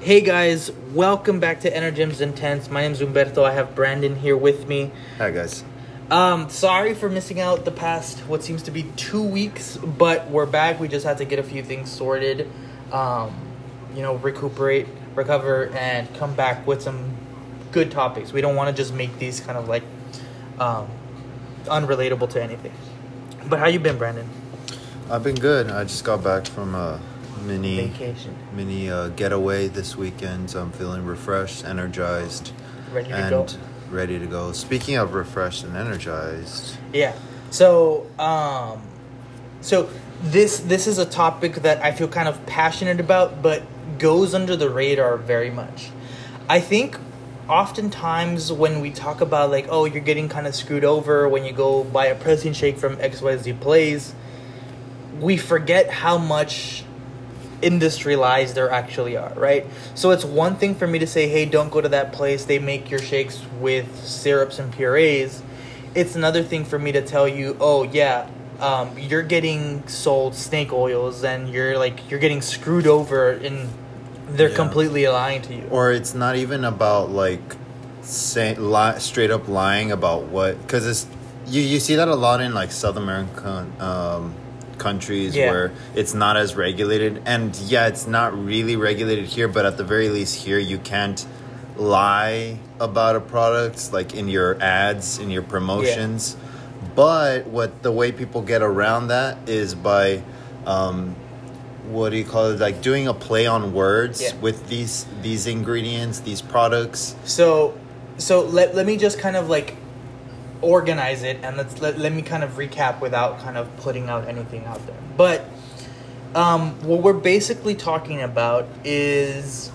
Hey guys, welcome back to Energym's Intense. My name's Umberto. I have Brandon here with me. Hi guys. Um, sorry for missing out the past what seems to be two weeks, but we're back. We just had to get a few things sorted. Um, you know, recuperate, recover, and come back with some good topics. We don't want to just make these kind of like um, unrelatable to anything. But how you been, Brandon? I've been good. I just got back from a mini Vacation. mini uh, getaway this weekend. So I'm feeling refreshed, energized, Ready to and go? ready to go. Speaking of refreshed and energized, Yeah. So, um, so this this is a topic that I feel kind of passionate about, but goes under the radar very much. I think oftentimes when we talk about like, oh, you're getting kind of screwed over when you go buy a protein shake from XYZ Plays, we forget how much industrialized there actually are, right? So it's one thing for me to say, hey, don't go to that place. They make your shakes with syrups and purees. It's another thing for me to tell you, oh yeah, um, you're getting sold snake oils and you're like you're getting screwed over and they're Yeah. completely lying to you. or it's not even about like say li- straight up lying about what because it's you you see that a lot in like South American um, countries Yeah. where it's not as regulated. And yeah it's not really regulated here but at the very least here you can't lie about a product like in your ads in your promotions. But what the way people get around that is by um, what do you call it? Like doing a play on words Yeah. with these these ingredients these products. So, so let, let me just kind of like organize it and let's let, let me kind of recap without kind of putting out anything out there. But um, what we're basically talking about is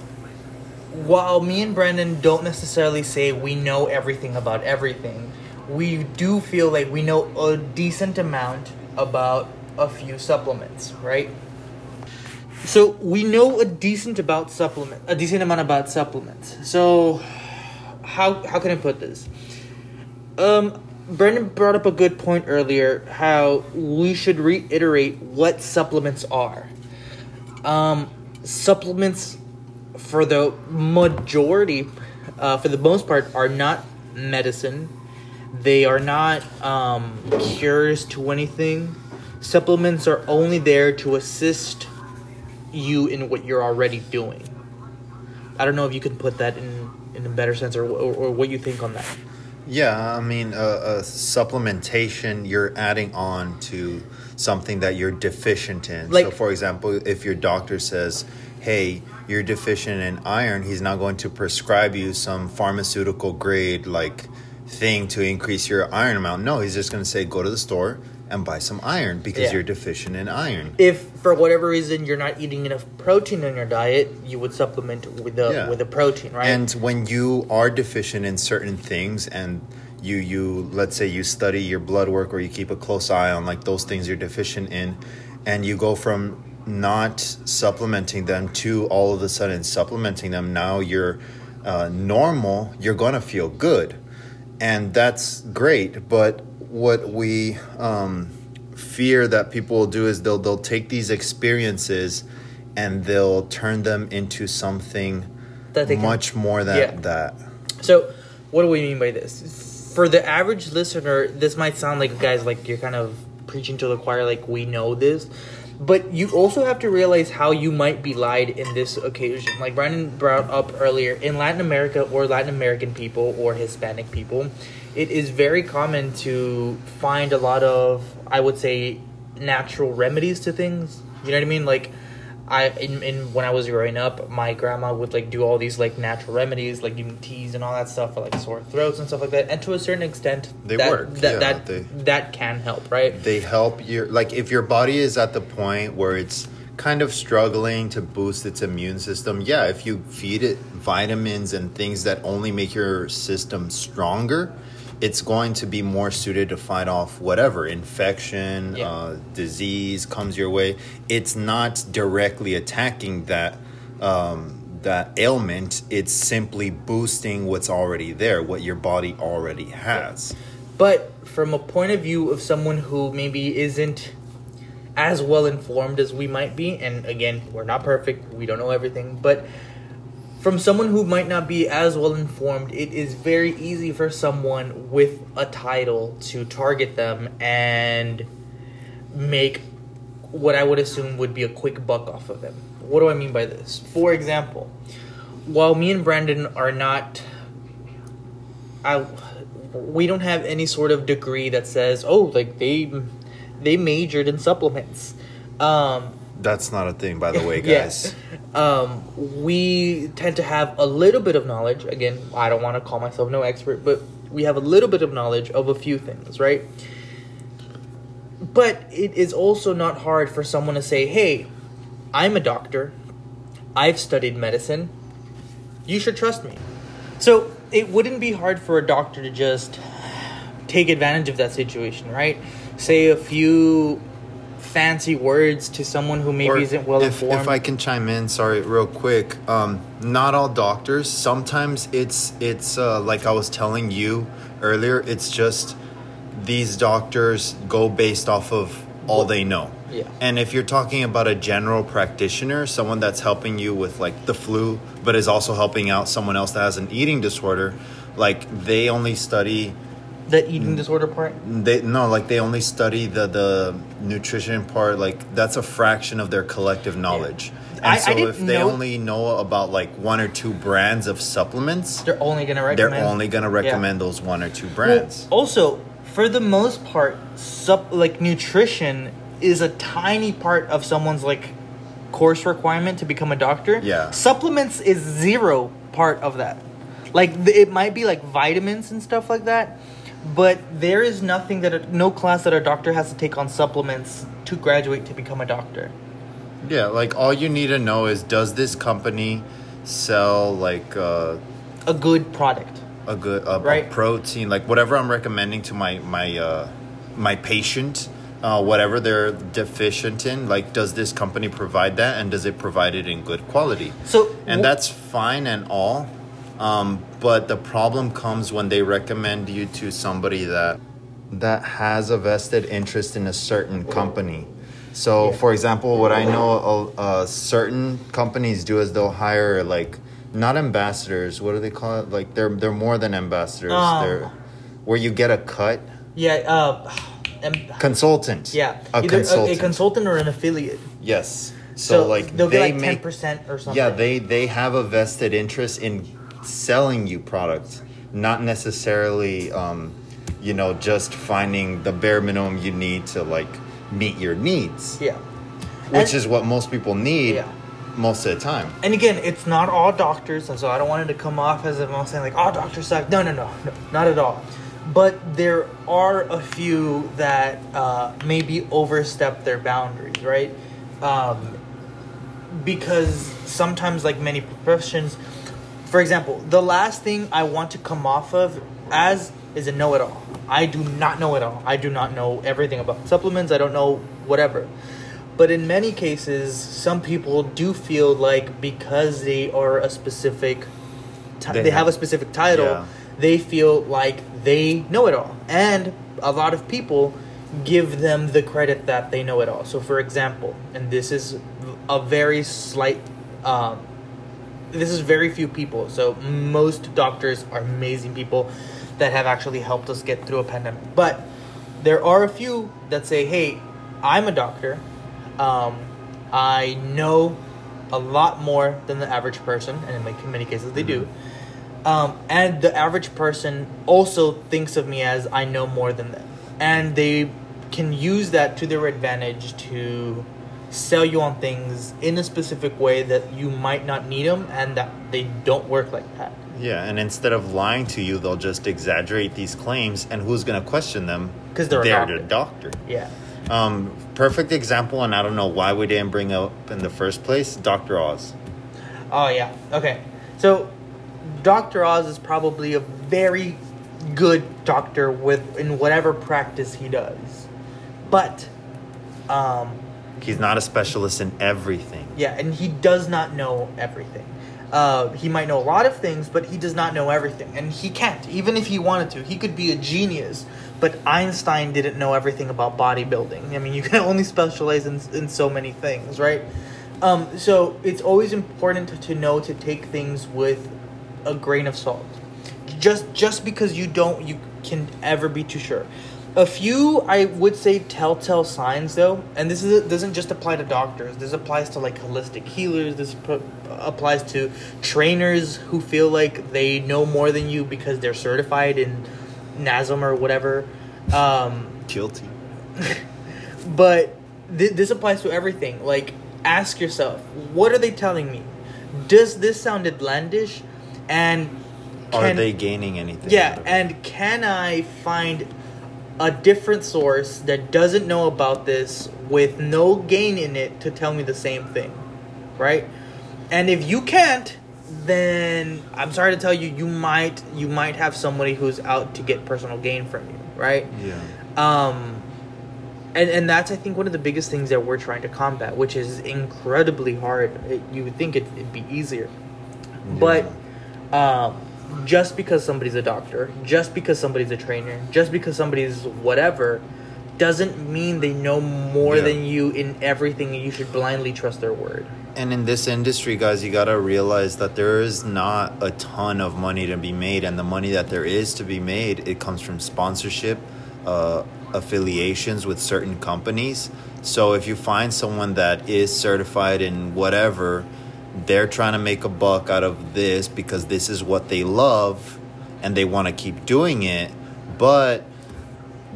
while me and Brandon don't necessarily say we know everything about everything, we do feel like we know a decent amount about a few supplements, right? So we know a decent about supplement, a decent amount about supplements. So how how can I put this? Um, Brendan brought up a good point earlier. How we should reiterate what supplements are. Um, supplements, for the majority, uh, for the most part, are not medicine. They are not um, cures to anything. Supplements are only there to assist you in what you're already doing. I don't know if you can put that in in a better sense or or, or what you think on that. Yeah i mean uh, uh, supplementation you're adding on to something that you're deficient in. So for example if your doctor says hey you're deficient in iron he's not going to prescribe you some pharmaceutical grade like thing to increase your iron amount. No he's just going to say go to the store and buy some iron because Yeah. you're deficient in iron If for whatever reason you're not eating enough protein in your diet, you would supplement with the Yeah. with a protein, right? And when you are deficient in certain things and you you let's say you study your blood work or you keep a close eye on like those things you're deficient in and you go from not supplementing them to all of a sudden supplementing them now you're uh, normal you're gonna feel good and that's great but what we um, fear that people will do is they'll they'll take these experiences and they'll turn them into something That they can- much more than Yeah. that. So, what do we mean by this? For the average listener, this might sound like guys like you're kind of preaching to the choir, like we know this, but you also have to realize how you might be lied in this occasion. Like Brandon brought up earlier, in Latin America or Latin American people or Hispanic people, it is very common to find a lot of, I would say, natural remedies to things. You know what I mean? Like I in, in when I was growing up, my grandma would like do all these like natural remedies, like even teas and all that stuff for like sore throats and stuff like that. And to a certain extent, They that, work, That yeah, that they- that can help, right? They help your like if your body is at the point where it's kind of struggling to boost its immune system. Yeah, if you feed it vitamins and things that only make your system stronger, it's going to be more suited to fight off whatever infection, Yeah. uh, disease comes your way. It's not directly attacking that um, that ailment. It's simply boosting what's already there, what your body already has. But from a point of view of someone who maybe isn't as well informed as we might be, and again, we're not perfect, we don't know everything, but from someone who might not be as well informed, it is very easy for someone with a title to target them and make what I would assume would be a quick buck off of them. What do I mean by this? For example, while me and Brandon are not I we don't have any sort of degree that says, "Oh, like they they majored in supplements." Um That's not a thing, by the way, yeah. Um, we tend to have a little bit of knowledge. Again, I don't want to call myself no expert, but we have a little bit of knowledge of a few things, right? But it is also not hard for someone to say, hey, I'm a doctor. I've studied medicine. You should trust me. So it wouldn't be hard for a doctor to just take advantage of that situation, right? Say a few fancy words to someone who maybe Or isn't well if, informed. if I can chime in, sorry, real quick. Um, not all doctors. Sometimes it's it's uh, like I was telling you earlier. It's just these doctors go based off of all they know. Yeah. And if you're talking about a general practitioner, someone that's helping you with like the flu, but is also helping out someone else that has an eating disorder, like they only study the eating disorder part. they no like they only study the the nutrition part like that's a fraction of their collective knowledge and I- I so didn't if they know- only know about like one or two brands of supplements They're only gonna recommend. they're recommend. only going to Yeah. recommend those one or two Well, brands also, for the most part, sup like nutrition is a tiny part of someone's like course requirement to become a doctor. Yeah. Supplements is zero part of that. Like it might be like vitamins and stuff like that, but there is nothing that a, no class that a doctor has to take on supplements to graduate to become a doctor. yeah like all you need to know is does this company sell like uh A good product. a good a, a protein like whatever i'm recommending to my my uh my patient uh, whatever they're deficient in like does this company provide that and does it provide it in good quality So and wh- that's fine and all um, but the problem comes when they recommend you to somebody that that has a vested interest in a certain company. So Yeah. for example what i know uh, certain companies do is they'll hire like not ambassadors. What do they call it? Like they're they're more than ambassadors. Um. they're where you get a cut? Yeah, uh, consultant yeah, a either consultant A, a consultant. or an affiliate. yes. So, like they'll they get like ten make percent or something. Yeah, they they have a vested interest in selling you products, not necessarily, um, you know, just finding the bare minimum you need to like meet your needs, yeah. which And- is what most people need Yeah. most of the time. And again, it's not all doctors, and so I don't want it to come off as if I'm saying like, "Oh, doctors suck." No, no, no, no, not at all. But there are a few that uh, maybe overstep their boundaries, right? Um, because sometimes, like many professions, for example, the last thing I want to come off of as is a know-it-all. I do not know it all. I do not know everything about supplements. I don't know whatever. But in many cases, some people do feel like because they are a specific, ti- They they, have, have- a specific title, yeah. they feel like they know it all. And a lot of people give them the credit that they know it all. So, for example, and this is a very slight, um, this is very few people. So, most doctors are amazing people that have actually helped us get through a pandemic. But there are a few that say, hey, I'm a doctor. Um, I know a lot more than the average person, and in like many cases they do. Um, and the average person also thinks of me as I know more than them, and they can use that to their advantage to sell you on things in a specific way that you might not need them, and that they don't work like that. Yeah, and instead of lying to you, they'll just exaggerate these claims, and who's going to question them? 'Cause they're they're doctor. the doctor. Yeah. Um, perfect example, and I don't know why we didn't bring up in the first place. Doctor Oz. Oh yeah. Okay. So Dr. Oz is probably a very good doctor with in whatever practice he does. But um He's not a specialist in everything. yeah, and he does not know everything. Uh, he might know a lot of things, but he does not know everything, and he can't. Even if he wanted to, he could be a genius. But Einstein didn't know everything about bodybuilding. I mean, you can only specialize in in so many things, right? Um, so it's always important to, to know to take things with a grain of salt. Just just because you don't, you can ever be too sure. A few, I would say, telltale signs though, and this is doesn't just apply to doctors. This applies to like holistic healers. This pro- applies to trainers who feel like they know more than you because they're certified in NASM or whatever. Um, Guilty. but th- this applies to everything. Like, ask yourself, what are they telling me? Does this sound outlandish? And Are they gaining anything? yeah, out of it? and can I find a different source that doesn't know about this with no gain in it to tell me the same thing? Right? And if you can't, then I'm sorry to tell you you might you might have somebody who's out to get personal gain from you, right? yeah. Um, and and that's I think one of the biggest things that we're trying to combat, which is incredibly hard. It, you would think it, it'd be easier, but um, just because somebody's a doctor, just because somebody's a trainer, just because somebody's whatever, doesn't mean they know more Yeah. than you in everything, and you should blindly trust their word. And in this industry, guys, you gotta realize that there is not a ton of money to be made, and the money that there is to be made, it comes from sponsorship, uh, affiliations with certain companies. So if you find someone that is certified in whatever, they're trying to make a buck out of this because this is what they love, and they want to keep doing it, but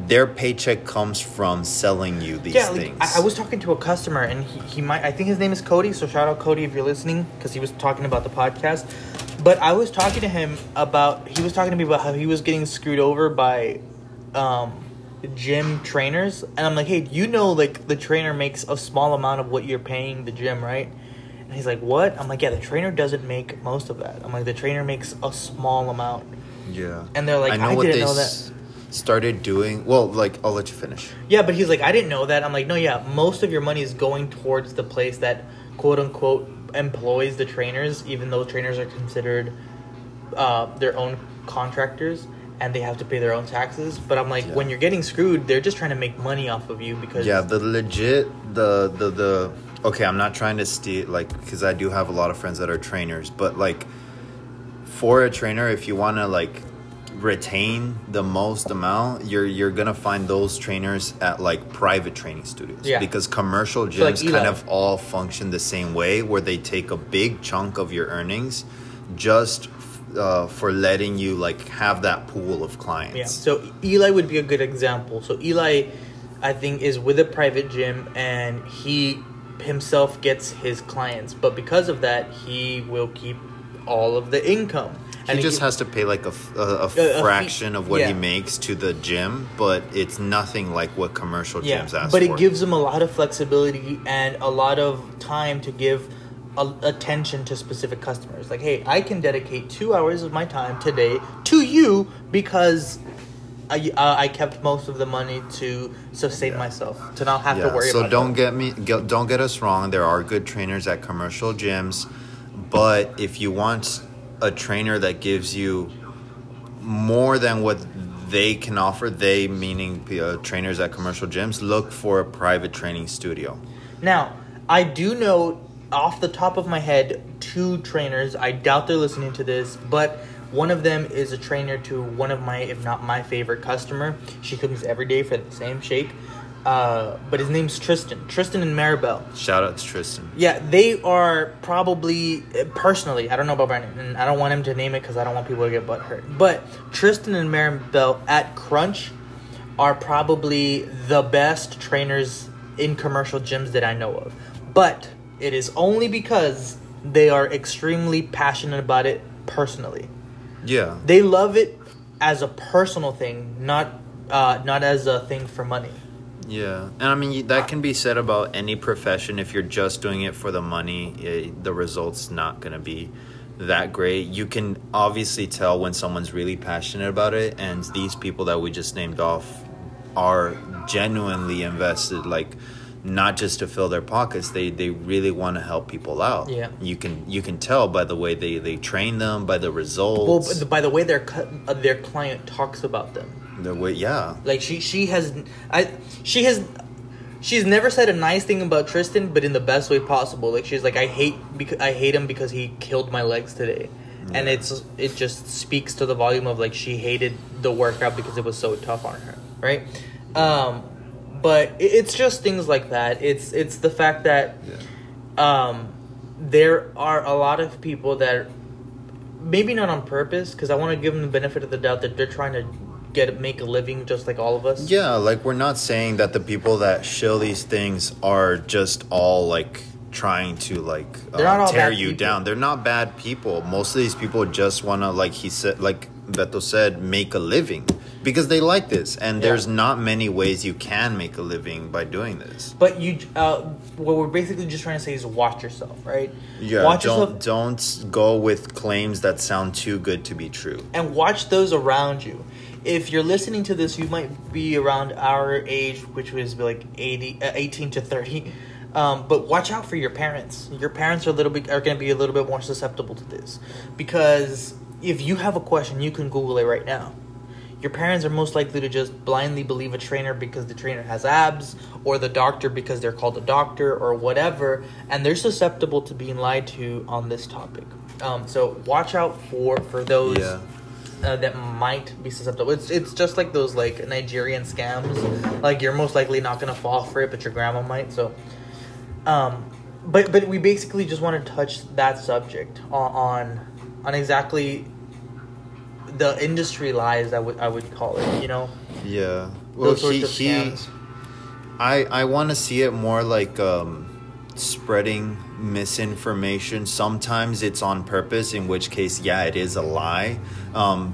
their paycheck comes from selling you these yeah, like, things. I, I was talking to a customer, and he, he might. I think his name is Cody. So shout out Cody if you're listening, because he was talking about the podcast. But I was talking to him about. He was talking to me about how he was getting screwed over by, um, gym trainers, and I'm like, hey, you know, like the trainer makes a small amount of what you're paying the gym, right? He's like, what? I'm like, yeah, the trainer doesn't make most of that. I'm like, the trainer makes a small amount. Yeah. And they're like, I didn't know that. s- started doing. Well, like I'll let you finish. Yeah, but he's like, I didn't know that. I'm like, no, yeah, most of your money is going towards the place that quote unquote employs the trainers, even though trainers are considered uh, their own contractors and they have to pay their own taxes. But I'm like, Yeah. when you're getting screwed, they're just trying to make money off of you because Yeah, the legit the the the. Okay, I'm not trying to steal like because I do have a lot of friends that are trainers, but like for a trainer, if you want to like retain the most amount, you're you're gonna find those trainers at like private training studios. Yeah. Because commercial gyms So, like, kind of all function the same way, where they take a big chunk of your earnings just uh, for letting you like have that pool of clients. Yeah. So Eli would be a good example. So Eli, I think, is with a private gym and he himself gets his clients, but because of that, he will keep all of the income. He just has to pay like a fee- fraction of what yeah. he makes to the gym, but it's nothing like what commercial yeah, gyms ask for. but for. it gives him a lot of flexibility and a lot of time to give a, attention to specific customers. Like, hey, I can dedicate two hours of my time today to you because. I, uh, I kept most of the money to sustain Yeah. myself to not have yeah, to worry so don't that. get me get, don't get us wrong. There are good trainers at commercial gyms, but if you want a trainer that gives you more than what they can offer, they meaning uh, trainers at commercial gyms, look for a private training studio. Now, I do know off the top of my head two trainers. I doubt they're listening to this, but one of them is a trainer to one of my, if not my favorite customer. She comes every day for the same shake. Uh, but his name's Tristan. Tristan and Maribel. Shout out to Tristan. Yeah, they are probably uh, personally. I don't know about Brandon, and I don't want him to name it because I don't want people to get butt hurt. But Tristan and Maribel at Crunch are probably the best trainers in commercial gyms that I know of. But it is only because they are extremely passionate about it personally. Yeah, They love it as a personal thing, not uh, not as a thing for money. Yeah, and I mean that can be said about any profession. If you're just doing it for the money, eh, the results not gonna be that great. You can obviously tell when someone's really passionate about it, and these people that we just named off are genuinely invested. Like not just to fill their pockets, they they really want to help people out. Yeah. you can you can tell by the way they they train them, by the Well, results. b- by the way their uh, their client talks about them. the way, yeah, Like she she has I she has she's never said a nice thing about Tristan, but in the best way possible. Like she's like, I hate because I hate him because he killed my legs today, and it's it just speaks to the volume of like she hated the workout because it was so tough on her, right? Um, but it's just things like that. It's it's the fact that um, there are a lot of people that maybe not on purpose because I want to give them the benefit of the doubt that they're trying to get make a living just like all of us. Yeah, like we're not saying that the people that shill these things are just all like trying to like uh, tear you people. down. They're not bad people. Most of these people just want to like he said like Beto said make a living because they like this and Yeah. there's not many ways you can make a living by doing this. But you, uh, what we're basically just trying to say is watch yourself, right? Yeah, watch don't yourself don't go with claims that sound too good to be true. and watch those around you. If you're listening to this, you might be around our age, which was like 80, uh, 18 to 30. Um, but watch out for your parents. Your parents are a little bit are going to be a little bit more susceptible to this because if you have a question, you can Google it right now. Your parents are most likely to just blindly believe a trainer because the trainer has abs, or the doctor because they're called a doctor, or whatever, and they're susceptible to being lied to on this topic. Um, so watch out for for those Yeah. uh, that might be susceptible. It's it's just like those like Nigerian scams. Like you're most likely not gonna fall for it, but your grandma might. So, um, but but we basically just want to touch that subject on on, on exactly the industry lies. I would I would call it. You know, Yeah. Well, those he he. I I want to see it more like um, spreading misinformation. Sometimes it's on purpose, in which case, yeah, it is a lie. Um,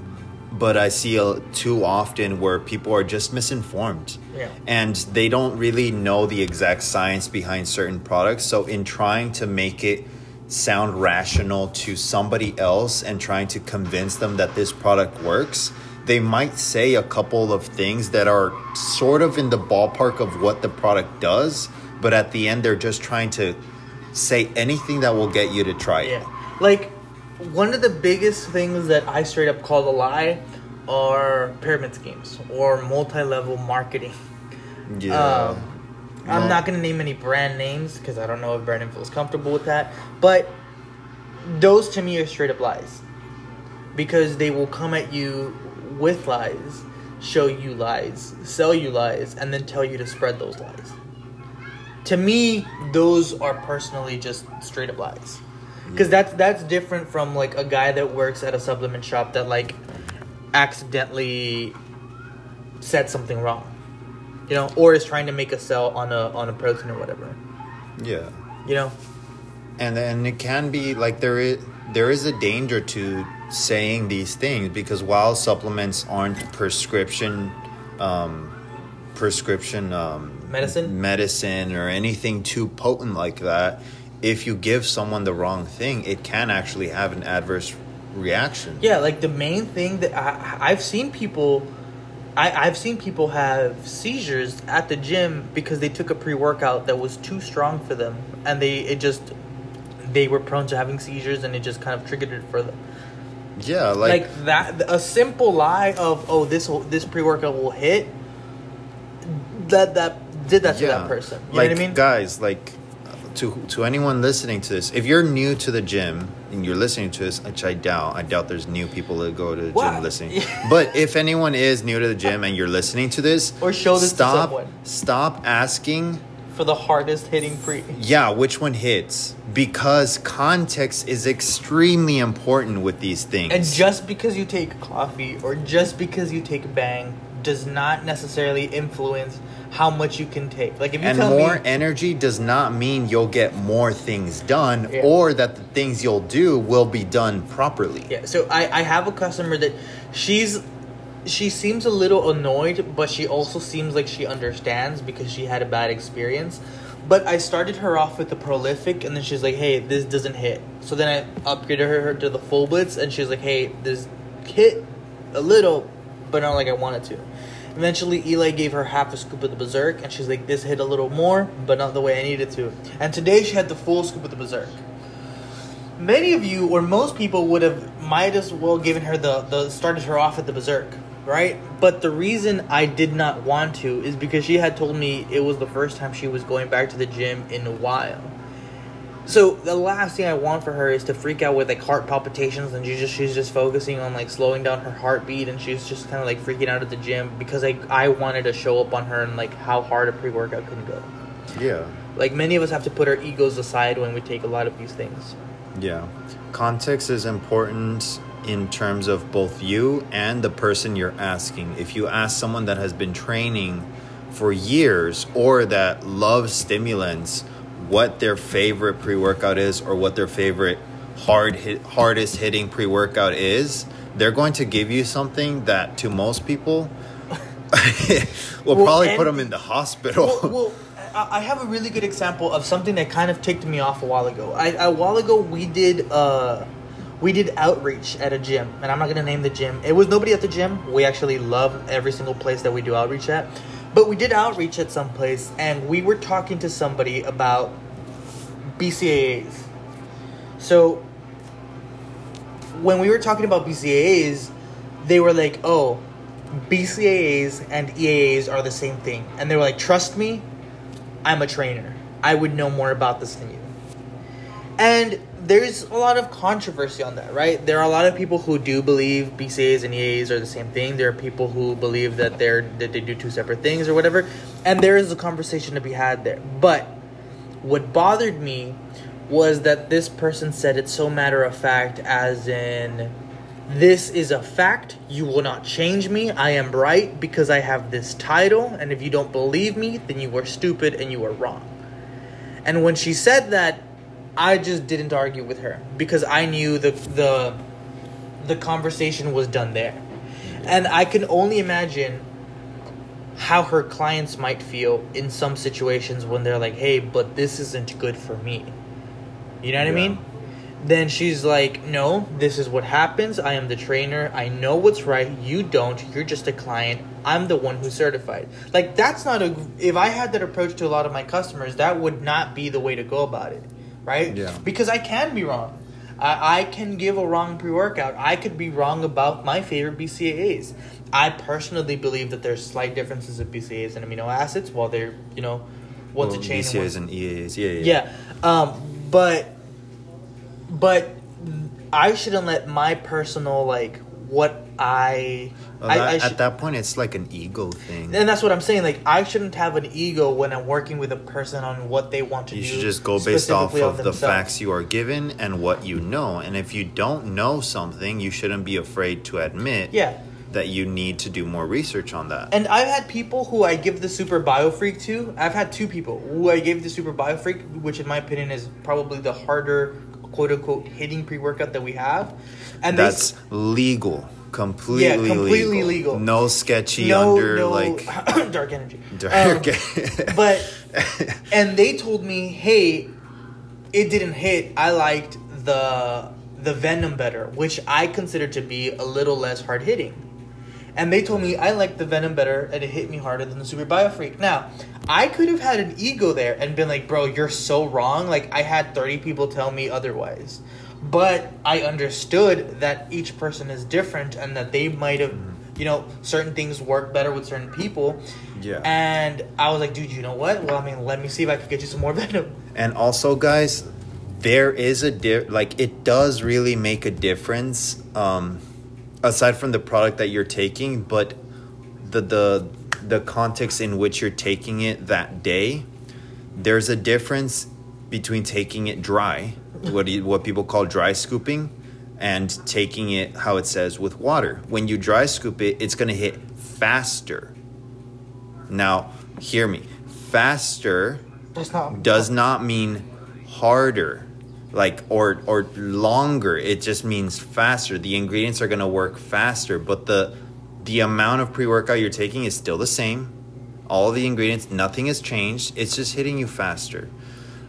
but I see a, too often where people are just misinformed, Yeah. and they don't really know the exact science behind certain products. So, in trying to make it sound rational to somebody else and trying to convince them that this product works, they might say a couple of things that are sort of in the ballpark of what the product does, but at the end, they're just trying to say anything that will get you to try it. Yeah. Like one of the biggest things that I straight up call a lie are pyramid schemes or multi-level marketing. Yeah. Um, I'm not going to name any brand names because I don't know if Brandon feels comfortable with that. But those to me are straight up lies because they will come at you with lies, show you lies, sell you lies, and then tell you to spread those lies. To me, those are personally just straight up lies. Because that's that's different from like a guy that works at a supplement shop that like accidentally said something wrong, you know, or is trying to make a sell on a on a protein or whatever, yeah. you know. and and it can be like there is there is a danger to saying these things because while supplements aren't prescription um prescription um Medicine? medicine or anything too potent like that if you give someone the wrong thing it can actually have an adverse reaction Yeah, like the main thing that I, I've seen people, I, I've seen people have seizures at the gym because they took a pre workout that was too strong for them, and they it just they were prone to having seizures, and it just kind of triggered it for them. yeah Like, like, that, a simple lie of oh this this pre workout will hit. That that did that to that person. You like know what I mean? guys like to to anyone listening to this if you're new to the gym and you're listening to this which i doubt i doubt there's new people that go to the What? gym listening but if anyone is new to the gym and you're listening to this Or show this to stop someone. stop asking for the hardest hitting pre. yeah which one hits because context is extremely important with these things And just because you take coffee or just because you take Bang does not necessarily influence how much you can take. Like if you and tell more me, energy does not mean you'll get more things done Yeah. or that the things you'll do will be done properly yeah. So I I have a customer that she's she seems a little annoyed, but she also seems like she understands because she had a bad experience. But I started her off with the prolific, and then she's like, "Hey, this doesn't hit." So then I upgraded her to the full blitz, and she's like, "Hey, this hit a little, but not like I wanted to." Eventually, Eli gave her half a scoop of the Berserk, and she's like, "This hit a little more, but not the way I needed to." And today, she had the full scoop of the Berserk. Many of you, or most people, would have might as well given her the the started her off at the Berserk, right? But the reason I did not want to is because she had told me it was the first time she was going back to the gym in a while. So the last thing I want for her is to freak out with like heart palpitations and she just she's just focusing on like slowing down her heartbeat and she's just kind of like freaking out at the gym because I I wanted to show up on her and like how hard a pre-workout can go. Yeah. Like many of us have to put our egos aside when we take a lot of these things. Yeah. Context is important in terms of both you and the person you're asking. If you ask someone that has been training for years or that loves stimulants, what their favorite pre-workout is or what their favorite hard hit, hardest hitting pre-workout is, they're going to give you something that to most people will Well, probably put them in the hospital. well, well, I I have a really good example of something that kind of ticked me off a while ago. I, a while ago, we did uh, we did outreach at a gym, and I'm not gonna name the gym. It was nobody at the gym. We actually love every single place that we do outreach at, but we did outreach at some place, and we were talking to somebody about BCAAs. So when we were talking about BCAAs, they were like, "Oh, BCAAs and EAAs are the same thing," and they were like, "Trust me, I'm a trainer. I would know more about this than you." And there's a lot of controversy on that, right? There are a lot of people who do believe BCAAs and EAAs are the same thing. There are people who believe that they're that they do two separate things or whatever, and there is a conversation to be had there. But what bothered me was that this person said it so matter of fact, as in, this is a fact. You will not change me. I am right because I have this title, and if you don't believe me, then you are stupid and you are wrong. And when she said that, I just didn't argue with her because I knew the the the conversation was done there. And I can only imagine how her clients might feel in some situations when they're like, "Hey, but this isn't good for me." You know what I mean? Then she's like, "No, this is what happens. I am the trainer. I know what's right. You don't. You're just a client. I'm the one who's certified." Like that's not a if I had that approach to a lot of my customers, that would not be the way to go about it, right? Yeah. Because I can be wrong. I, I can give a wrong pre-workout. I could be wrong about my favorite BCAAs. I personally believe that there's slight differences of BCAAs and amino acids, while they're you know one's Well, a chain. and BCAAs one's- and EAs. Yeah, yeah. yeah, um, but but I shouldn't let my personal like what I, Well, I, that- I at that point, it's like an ego thing. and that's what I'm saying. Like I shouldn't have an ego when I'm working with a person on what they want to You do. You should just go based off of the facts you are given and what you know. And if you don't know something, you shouldn't be afraid to admit Yeah. That you need to do more research on that. And I've had people who I give the super bio freak to. I've had two people who I gave the super bio freak, which in my opinion is probably the harder quote unquote hitting pre workout that we have. And That's s- legal. Completely, Yeah, completely legal. legal. No sketchy no, under no, like dark energy. dark. Um, but and they told me, hey, it didn't hit. I liked the the Venom better, which I consider to be a little less hard hitting. And they told me I liked the Venom better and it hit me harder than the Super Bio Freak. Now, I could have had an ego there and been like, bro, you're so wrong. Like, I had 30 people tell me otherwise. But I understood that each person is different and that they might have, you know, certain things work better with certain people. Yeah. And I was like, dude, you know what? Well, I mean, let me see if I could get you some more Venom. And also, guys, there is a di- like it does really make a difference. Um, aside from the product that you're taking, but the the the context in which you're taking it that day, there's a difference between taking it dry, what you, what people call dry scooping, and taking it how it says with water. When you dry scoop it, it's gonna hit faster. Now, hear me. Faster not. does not mean harder like or or longer. It just means faster. The ingredients are going to work faster but the the amount of pre-workout you're taking is still the same. All the ingredients nothing has changed. It's just hitting you faster.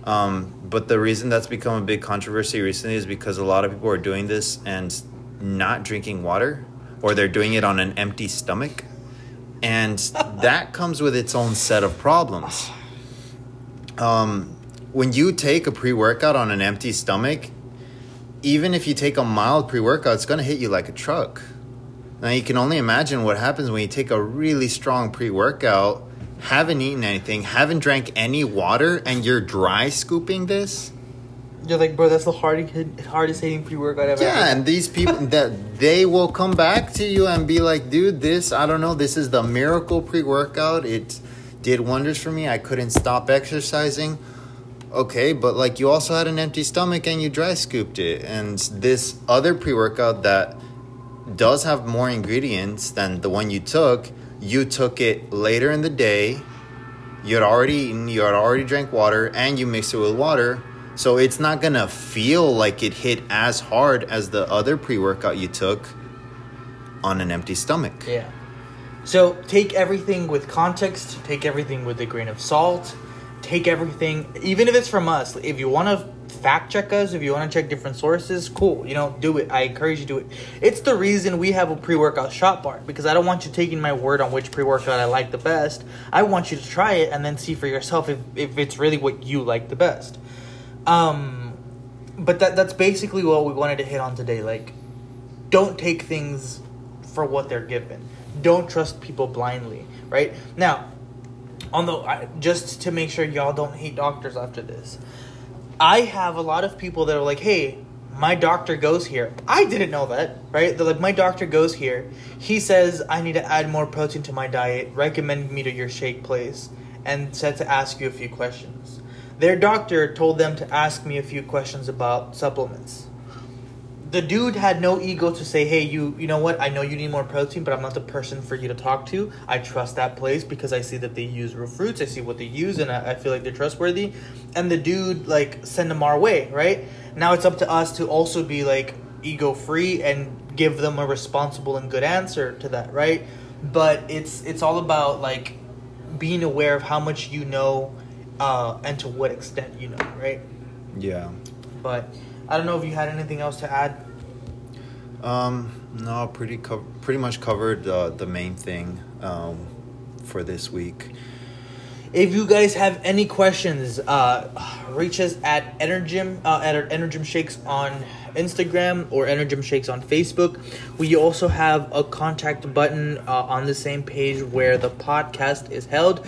Um, but the reason that's become a big controversy recently is because a lot of people are doing this and not drinking water or they're doing it on an empty stomach. And that comes with its own set of problems. Um, when you take a pre-workout on an empty stomach, even if you take a mild pre-workout, it's gonna hit you like a truck. Now you can only imagine what happens when you take a really strong pre-workout, haven't eaten anything, haven't drank any water, and you're dry scooping this. You're like, bro, that's the hardest hardest hitting pre workout I've ever. Yeah, and these people that they will come back to you and be like, dude, this I don't know, this is the miracle pre-workout. It did wonders for me. I couldn't stop exercising. Okay, but like you also had an empty stomach and you dry scooped it. And this other pre-workout that does have more ingredients than the one you took, you took it later in the day. You had already eaten, you had already drank water, and you mixed it with water so it's not gonna feel like it hit as hard as the other pre workout you took on an empty stomach. Yeah. So take everything with context, take everything with a grain of salt, take everything, even if it's from us. If you want to fact check us, if you want to check different sources, cool. You know, do it. I encourage you to do it. It's the reason we have a pre workout shot bar because I don't want you taking my word on which pre workout I like the best. I want you to try it and then see for yourself if, if it's really what you like the best. Um, but that that's basically what we wanted to hit on today. Like, don't take things for what they're given. Don't trust people blindly. Right now, on the just to make sure y'all don't hate doctors after this, I have a lot of people that are like, "Hey, my doctor goes here." I didn't know that. Right? They're like, "My doctor goes here. He says I need to add more protein to my diet. Recommended me to your shake place." And said to ask you a few questions. Their doctor told them to ask me a few questions about supplements. The dude had no ego to say, "Hey, you, you know what? I know you need more protein, but I'm not the person for you to talk to. I trust that place because I see that they use real fruits. I see what they use, and I, I feel like they're trustworthy." And the dude like send them our way, right? Now it's up to us to also be like ego free and give them a responsible and good answer to that, right? But it's it's all about like being aware of how much you know uh, and to what extent you know, right? Yeah. But I don't know if you had anything else to add. Um, no, pretty co- pretty much covered uh, the main thing um, for this week. If you guys have any questions, uh, reach us at Energym uh, at Energym Shakes on Instagram or Energym Shakes on Facebook. We also have a contact button uh, on the same page where the podcast is held.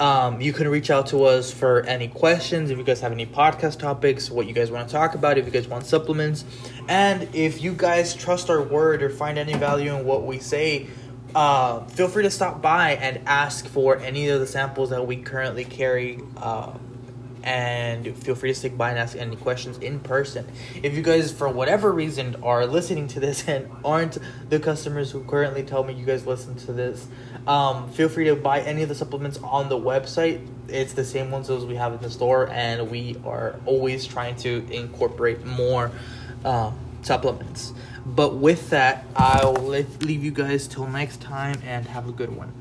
Um, you can reach out to us for any questions if you guys have any podcast topics, what you guys want to talk about, if you guys want supplements, and if you guys trust our word or find any value in what we say. Uh, feel free to stop by and ask for any of the samples that we currently carry. Uh, and feel free to stick by and ask any questions in person. If you guys, for whatever reason, are listening to this and aren't the customers who currently tell me you guys listen to this, um, feel free to buy any of the supplements on the website. It's the same ones as we have in the store, and we are always trying to incorporate more uh, supplements. But with that, I'll leave you guys till next time and have a good one.